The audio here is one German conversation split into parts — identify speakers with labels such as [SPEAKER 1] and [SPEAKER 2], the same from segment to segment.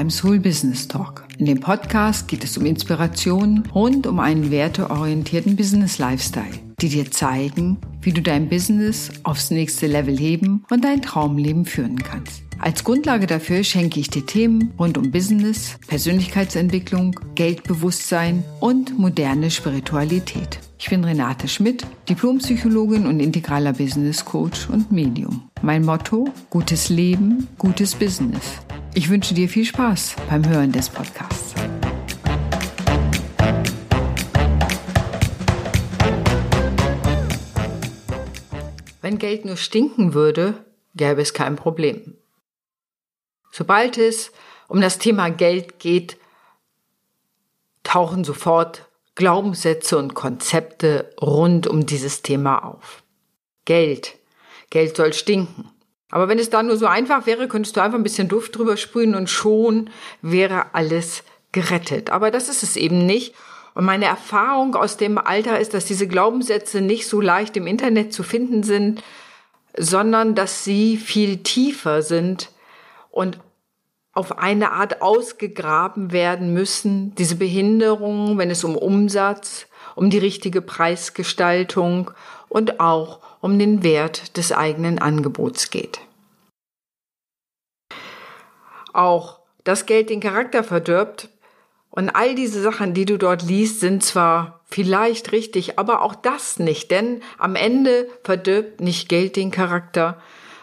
[SPEAKER 1] beim Soul Business Talk. In dem Podcast geht es um Inspiration rund um einen werteorientierten Business Lifestyle, die dir zeigen, wie du dein Business aufs nächste Level heben und dein Traumleben führen kannst. Als Grundlage dafür schenke ich dir Themen rund um Business, Persönlichkeitsentwicklung, Geldbewusstsein und moderne Spiritualität. Ich bin Renate Schmidt, Diplompsychologin und integraler Business Coach und Medium. Mein Motto, gutes Leben, gutes Business. Ich wünsche dir viel Spaß beim Hören des Podcasts. Wenn Geld nur stinken würde, gäbe es kein Problem. Sobald es um das Thema Geld geht, tauchen sofort Glaubenssätze und Konzepte rund um dieses Thema auf. Geld. Geld soll stinken. Aber wenn es da nur so einfach wäre, könntest du einfach ein bisschen Duft drüber sprühen und schon wäre alles gerettet. Aber das ist es eben nicht. Und meine Erfahrung aus dem Alter ist, dass diese Glaubenssätze nicht so leicht im Internet zu finden sind, sondern dass sie viel tiefer sind und auf eine Art ausgegraben werden müssen, diese Behinderungen, wenn es um Umsatz, um die richtige Preisgestaltung und auch um den Wert des eigenen Angebots geht. Auch das Geld den Charakter verdirbt und all diese Sachen, die du dort liest, sind zwar vielleicht richtig, aber auch das nicht, denn am Ende verdirbt nicht Geld den Charakter,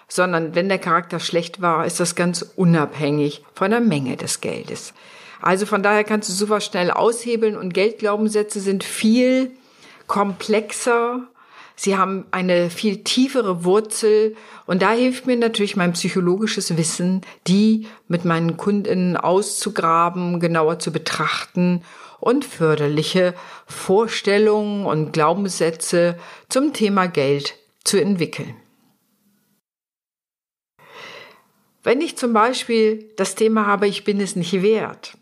[SPEAKER 1] sondern wenn der Charakter schlecht war, ist das ganz unabhängig von der Menge des Geldes. Also von daher kannst du sowas schnell aushebeln und Geldglaubenssätze sind viel komplexer. Sie haben eine viel tiefere Wurzel und da hilft mir natürlich mein psychologisches Wissen, die mit meinen Kundinnen auszugraben, genauer zu betrachten und förderliche Vorstellungen und Glaubenssätze zum Thema Geld zu entwickeln. Wenn ich zum Beispiel das Thema habe, ich bin es nicht wert,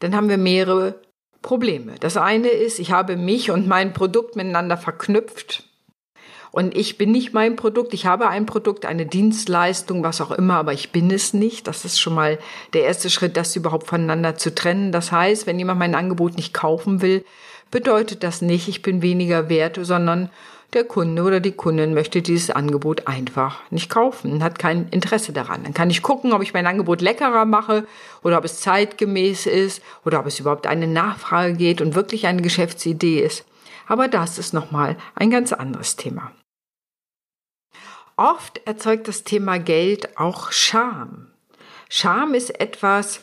[SPEAKER 1] dann haben wir mehrere Probleme. Das eine ist, ich habe mich und mein Produkt miteinander verknüpft. Und ich bin nicht mein Produkt. Ich habe ein Produkt, eine Dienstleistung, was auch immer, aber ich bin es nicht. Das ist schon mal der erste Schritt, das überhaupt voneinander zu trennen. Das heißt, wenn jemand mein Angebot nicht kaufen will, bedeutet das nicht, ich bin weniger wert, sondern der Kunde oder die Kundin möchte dieses Angebot einfach nicht kaufen, hat kein Interesse daran. Dann kann ich gucken, ob ich mein Angebot leckerer mache oder ob es zeitgemäß ist oder ob es überhaupt eine Nachfrage geht und wirklich eine Geschäftsidee ist. Aber das ist nochmal ein ganz anderes Thema. Oft erzeugt das Thema Geld auch Scham. Scham ist etwas,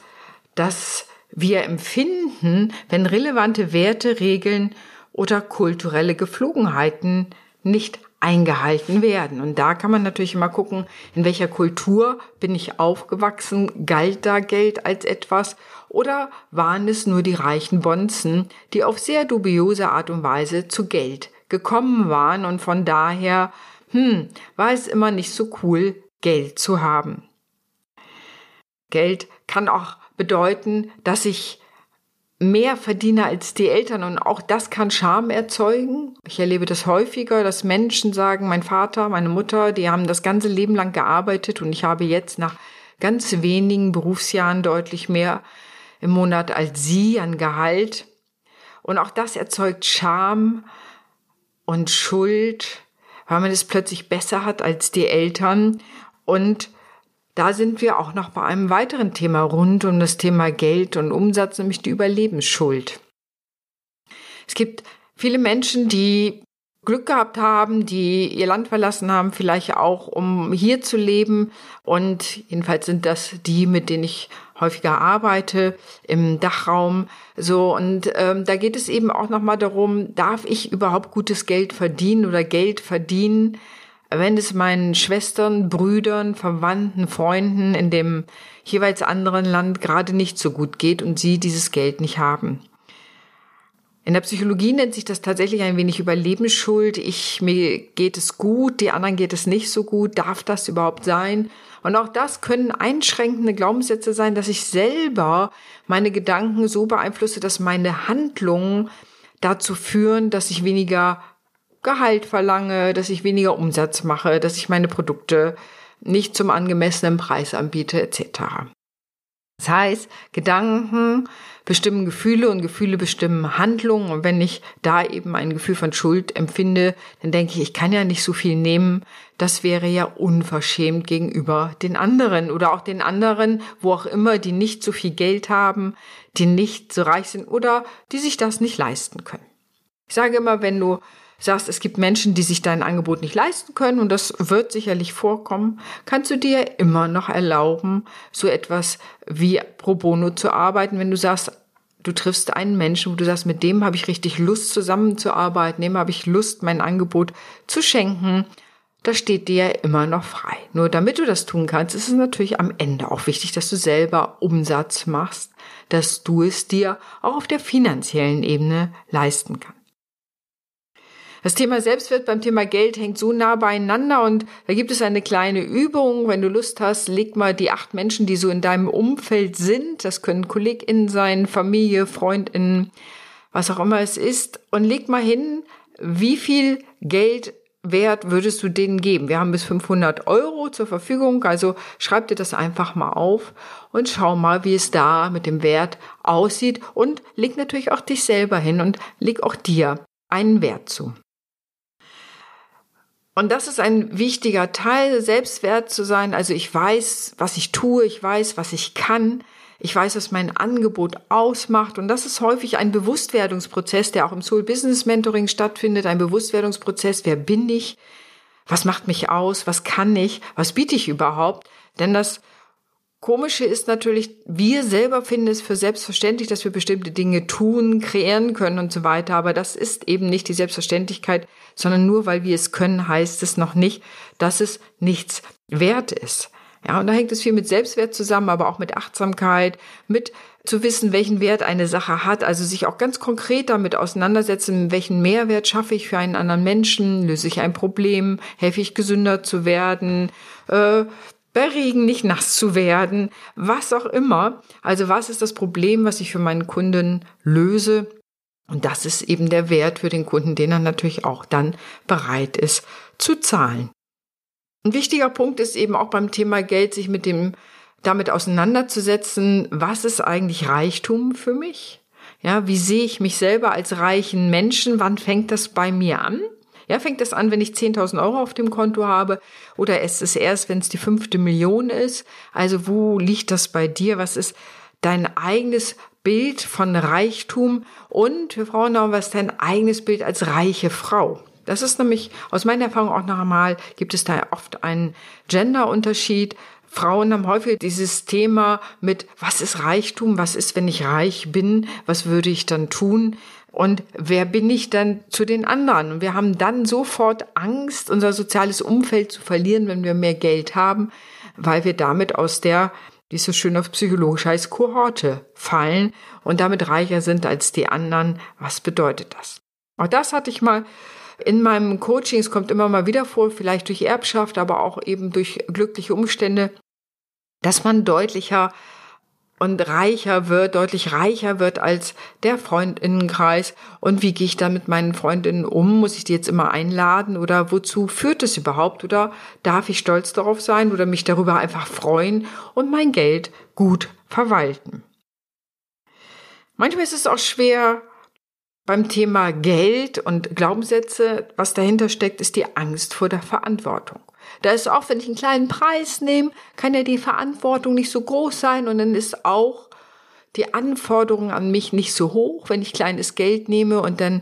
[SPEAKER 1] das wir empfinden, wenn relevante Werte, Regeln oder kulturelle Geflogenheiten nicht eingehalten werden. Und da kann man natürlich immer gucken, in welcher Kultur bin ich aufgewachsen, galt da Geld als etwas oder waren es nur die reichen Bonzen, die auf sehr dubiose Art und Weise zu Geld gekommen waren und von daher, hm, war es immer nicht so cool, Geld zu haben. Geld kann auch bedeuten, dass ich mehr verdiene als die Eltern und auch das kann Scham erzeugen. Ich erlebe das häufiger, dass Menschen sagen, mein Vater, meine Mutter, die haben das ganze Leben lang gearbeitet und ich habe jetzt nach ganz wenigen Berufsjahren deutlich mehr im Monat als sie an Gehalt. Und auch das erzeugt Scham und Schuld, weil man es plötzlich besser hat als die Eltern und da sind wir auch noch bei einem weiteren Thema rund um das Thema Geld und Umsatz, nämlich die Überlebensschuld. Es gibt viele Menschen, die Glück gehabt haben, die ihr Land verlassen haben, vielleicht auch um hier zu leben. Und jedenfalls sind das die, mit denen ich häufiger arbeite im Dachraum. So und ähm, da geht es eben auch noch mal darum: Darf ich überhaupt gutes Geld verdienen oder Geld verdienen? Wenn es meinen Schwestern, Brüdern, Verwandten, Freunden in dem jeweils anderen Land gerade nicht so gut geht und sie dieses Geld nicht haben. In der Psychologie nennt sich das tatsächlich ein wenig Überlebensschuld. Ich, mir geht es gut, die anderen geht es nicht so gut. Darf das überhaupt sein? Und auch das können einschränkende Glaubenssätze sein, dass ich selber meine Gedanken so beeinflusse, dass meine Handlungen dazu führen, dass ich weniger Gehalt verlange, dass ich weniger Umsatz mache, dass ich meine Produkte nicht zum angemessenen Preis anbiete etc. Das heißt, Gedanken bestimmen Gefühle und Gefühle bestimmen Handlungen. Und wenn ich da eben ein Gefühl von Schuld empfinde, dann denke ich, ich kann ja nicht so viel nehmen. Das wäre ja unverschämt gegenüber den anderen oder auch den anderen, wo auch immer, die nicht so viel Geld haben, die nicht so reich sind oder die sich das nicht leisten können. Ich sage immer, wenn du sagst, es gibt Menschen, die sich dein Angebot nicht leisten können und das wird sicherlich vorkommen, kannst du dir immer noch erlauben, so etwas wie pro bono zu arbeiten, wenn du sagst, du triffst einen Menschen, wo du sagst, mit dem habe ich richtig Lust zusammenzuarbeiten, dem habe ich Lust, mein Angebot zu schenken. Das steht dir immer noch frei. Nur damit du das tun kannst, ist es natürlich am Ende auch wichtig, dass du selber Umsatz machst, dass du es dir auch auf der finanziellen Ebene leisten kannst. Das Thema Selbstwert beim Thema Geld hängt so nah beieinander und da gibt es eine kleine Übung. Wenn du Lust hast, leg mal die acht Menschen, die so in deinem Umfeld sind, das können KollegInnen sein, Familie, FreundInnen, was auch immer es ist, und leg mal hin, wie viel Geld Wert würdest du denen geben? Wir haben bis 500 Euro zur Verfügung, also schreib dir das einfach mal auf und schau mal, wie es da mit dem Wert aussieht und leg natürlich auch dich selber hin und leg auch dir einen Wert zu. Und das ist ein wichtiger Teil, selbstwert zu sein. Also ich weiß, was ich tue, ich weiß, was ich kann, ich weiß, was mein Angebot ausmacht. Und das ist häufig ein Bewusstwerdungsprozess, der auch im Soul Business Mentoring stattfindet. Ein Bewusstwerdungsprozess. Wer bin ich? Was macht mich aus? Was kann ich? Was biete ich überhaupt? Denn das Komische ist natürlich, wir selber finden es für selbstverständlich, dass wir bestimmte Dinge tun, kreieren können und so weiter. Aber das ist eben nicht die Selbstverständlichkeit, sondern nur weil wir es können, heißt es noch nicht, dass es nichts wert ist. Ja, und da hängt es viel mit Selbstwert zusammen, aber auch mit Achtsamkeit, mit zu wissen, welchen Wert eine Sache hat, also sich auch ganz konkret damit auseinandersetzen, welchen Mehrwert schaffe ich für einen anderen Menschen, löse ich ein Problem, helfe ich gesünder zu werden, äh, Regen nicht nass zu werden, was auch immer. Also was ist das Problem, was ich für meinen Kunden löse? Und das ist eben der Wert für den Kunden, den er natürlich auch dann bereit ist zu zahlen. Ein wichtiger Punkt ist eben auch beim Thema Geld, sich mit dem damit auseinanderzusetzen, was ist eigentlich Reichtum für mich? Ja, wie sehe ich mich selber als reichen Menschen? Wann fängt das bei mir an? Ja, fängt es an, wenn ich 10.000 Euro auf dem Konto habe oder ist es erst, wenn es die fünfte Million ist? Also wo liegt das bei dir? Was ist dein eigenes Bild von Reichtum? Und wir brauchen noch was dein eigenes Bild als reiche Frau. Das ist nämlich aus meiner Erfahrung auch noch einmal, gibt es da oft einen Genderunterschied. Frauen haben häufig dieses Thema mit, was ist Reichtum? Was ist, wenn ich reich bin? Was würde ich dann tun? Und wer bin ich dann zu den anderen? Und wir haben dann sofort Angst, unser soziales Umfeld zu verlieren, wenn wir mehr Geld haben, weil wir damit aus der, wie es so schön auf Psychologisch heißt, Kohorte fallen und damit reicher sind als die anderen. Was bedeutet das? Auch das hatte ich mal in meinem Coaching. Es kommt immer mal wieder vor, vielleicht durch Erbschaft, aber auch eben durch glückliche Umstände, dass man deutlicher und reicher wird, deutlich reicher wird als der Freundinnenkreis. Und wie gehe ich da mit meinen Freundinnen um? Muss ich die jetzt immer einladen oder wozu führt es überhaupt? Oder darf ich stolz darauf sein oder mich darüber einfach freuen und mein Geld gut verwalten? Manchmal ist es auch schwer beim Thema Geld und Glaubenssätze, was dahinter steckt, ist die Angst vor der Verantwortung. Da ist auch, wenn ich einen kleinen Preis nehme, kann ja die Verantwortung nicht so groß sein und dann ist auch die Anforderung an mich nicht so hoch, wenn ich kleines Geld nehme und dann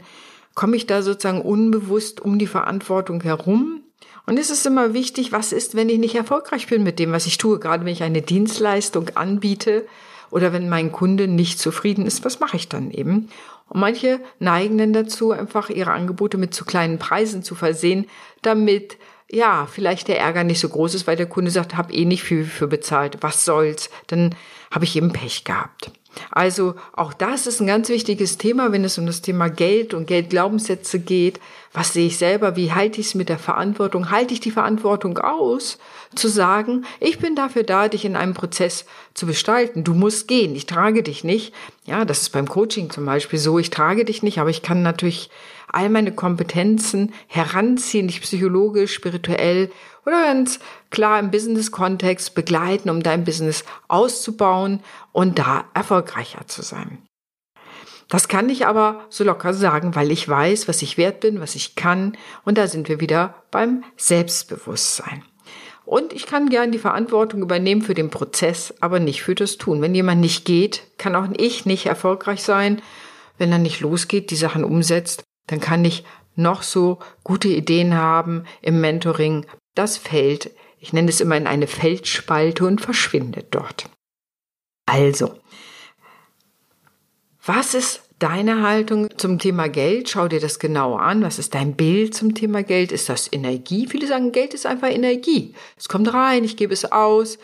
[SPEAKER 1] komme ich da sozusagen unbewusst um die Verantwortung herum. Und es ist immer wichtig, was ist, wenn ich nicht erfolgreich bin mit dem, was ich tue, gerade wenn ich eine Dienstleistung anbiete oder wenn mein Kunde nicht zufrieden ist, was mache ich dann eben? Und manche neigen dann dazu, einfach ihre Angebote mit zu kleinen Preisen zu versehen, damit ja, vielleicht der Ärger nicht so groß ist, weil der Kunde sagt, hab eh nicht viel für bezahlt, was soll's, dann habe ich eben Pech gehabt. Also auch das ist ein ganz wichtiges Thema, wenn es um das Thema Geld und Geldglaubenssätze geht. Was sehe ich selber? Wie halte ich es mit der Verantwortung? Halte ich die Verantwortung aus, zu sagen, ich bin dafür da, dich in einem Prozess zu gestalten. Du musst gehen. Ich trage dich nicht. Ja, das ist beim Coaching zum Beispiel so. Ich trage dich nicht, aber ich kann natürlich all meine Kompetenzen heranziehen, dich psychologisch, spirituell oder ganz klar im Business-Kontext begleiten, um dein Business auszubauen und da erfolgreicher zu sein. Das kann ich aber so locker sagen, weil ich weiß, was ich wert bin, was ich kann. Und da sind wir wieder beim Selbstbewusstsein. Und ich kann gern die Verantwortung übernehmen für den Prozess, aber nicht für das Tun. Wenn jemand nicht geht, kann auch ich nicht erfolgreich sein. Wenn er nicht losgeht, die Sachen umsetzt, dann kann ich noch so gute Ideen haben im Mentoring. Das fällt, ich nenne es immer in eine Feldspalte und verschwindet dort. Also, was ist deine Haltung zum Thema Geld? Schau dir das genau an. Was ist dein Bild zum Thema Geld? Ist das Energie? Viele sagen, Geld ist einfach Energie. Es kommt rein, ich gebe es aus,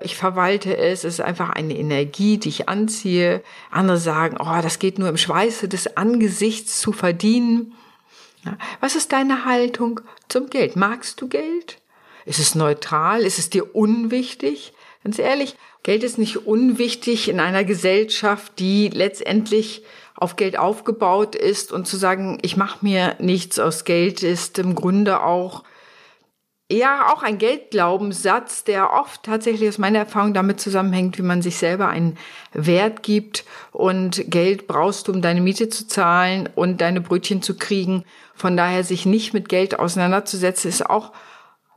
[SPEAKER 1] ich verwalte es, es ist einfach eine Energie, die ich anziehe. Andere sagen, oh, das geht nur im Schweiße des Angesichts zu verdienen. Was ist deine Haltung zum Geld? Magst du Geld? Ist es neutral? Ist es dir unwichtig? Ganz ehrlich, Geld ist nicht unwichtig in einer Gesellschaft, die letztendlich auf Geld aufgebaut ist und zu sagen, ich mache mir nichts aus Geld, ist im Grunde auch ja auch ein Geldglaubenssatz, der oft tatsächlich aus meiner Erfahrung damit zusammenhängt, wie man sich selber einen Wert gibt und Geld brauchst du, um deine Miete zu zahlen und deine Brötchen zu kriegen. Von daher sich nicht mit Geld auseinanderzusetzen, ist auch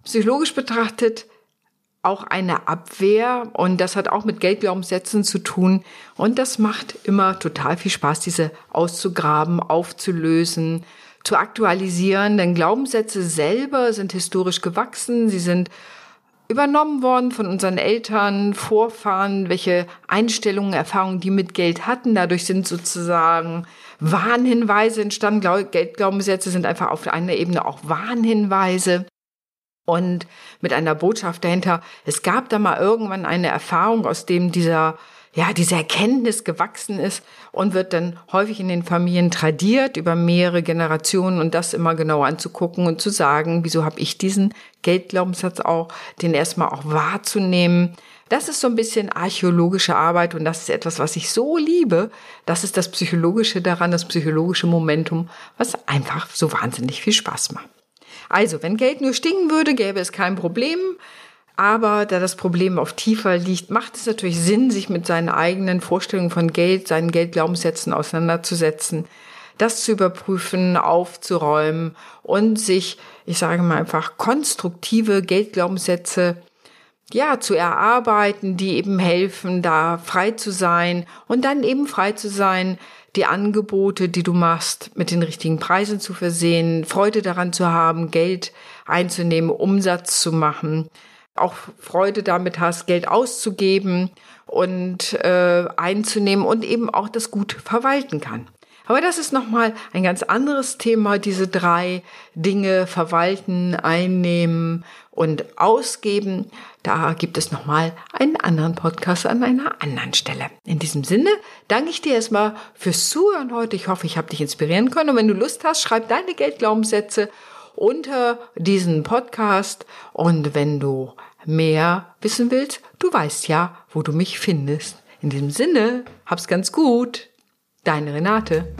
[SPEAKER 1] psychologisch betrachtet auch eine Abwehr und das hat auch mit Geldglaubenssätzen zu tun und das macht immer total viel Spaß, diese auszugraben, aufzulösen, zu aktualisieren, denn Glaubenssätze selber sind historisch gewachsen, sie sind übernommen worden von unseren Eltern, Vorfahren, welche Einstellungen, Erfahrungen die mit Geld hatten. Dadurch sind sozusagen Warnhinweise entstanden. Geldglaubenssätze sind einfach auf einer Ebene auch Warnhinweise und mit einer Botschaft dahinter. Es gab da mal irgendwann eine Erfahrung, aus dem dieser ja, diese Erkenntnis gewachsen ist und wird dann häufig in den Familien tradiert über mehrere Generationen und das immer genau anzugucken und zu sagen, wieso habe ich diesen Geldglaubenssatz auch, den erstmal auch wahrzunehmen. Das ist so ein bisschen archäologische Arbeit und das ist etwas, was ich so liebe. Das ist das Psychologische daran, das psychologische Momentum, was einfach so wahnsinnig viel Spaß macht. Also, wenn Geld nur stinken würde, gäbe es kein Problem. Aber da das Problem auf tiefer liegt, macht es natürlich Sinn, sich mit seinen eigenen Vorstellungen von Geld, seinen Geldglaubenssätzen auseinanderzusetzen, das zu überprüfen, aufzuräumen und sich, ich sage mal einfach, konstruktive Geldglaubenssätze ja, zu erarbeiten, die eben helfen, da frei zu sein und dann eben frei zu sein, die Angebote, die du machst, mit den richtigen Preisen zu versehen, Freude daran zu haben, Geld einzunehmen, Umsatz zu machen, auch Freude damit hast, Geld auszugeben und äh, einzunehmen und eben auch das gut verwalten kann. Aber das ist nochmal ein ganz anderes Thema, diese drei Dinge verwalten, einnehmen und ausgeben. Da gibt es nochmal einen anderen Podcast an einer anderen Stelle. In diesem Sinne danke ich dir erstmal fürs Zuhören heute. Ich hoffe, ich habe dich inspirieren können. Und wenn du Lust hast, schreib deine Geldglaubenssätze unter diesen Podcast. Und wenn du mehr wissen willst, du weißt ja, wo du mich findest. In diesem Sinne, hab's ganz gut. Deine Renate.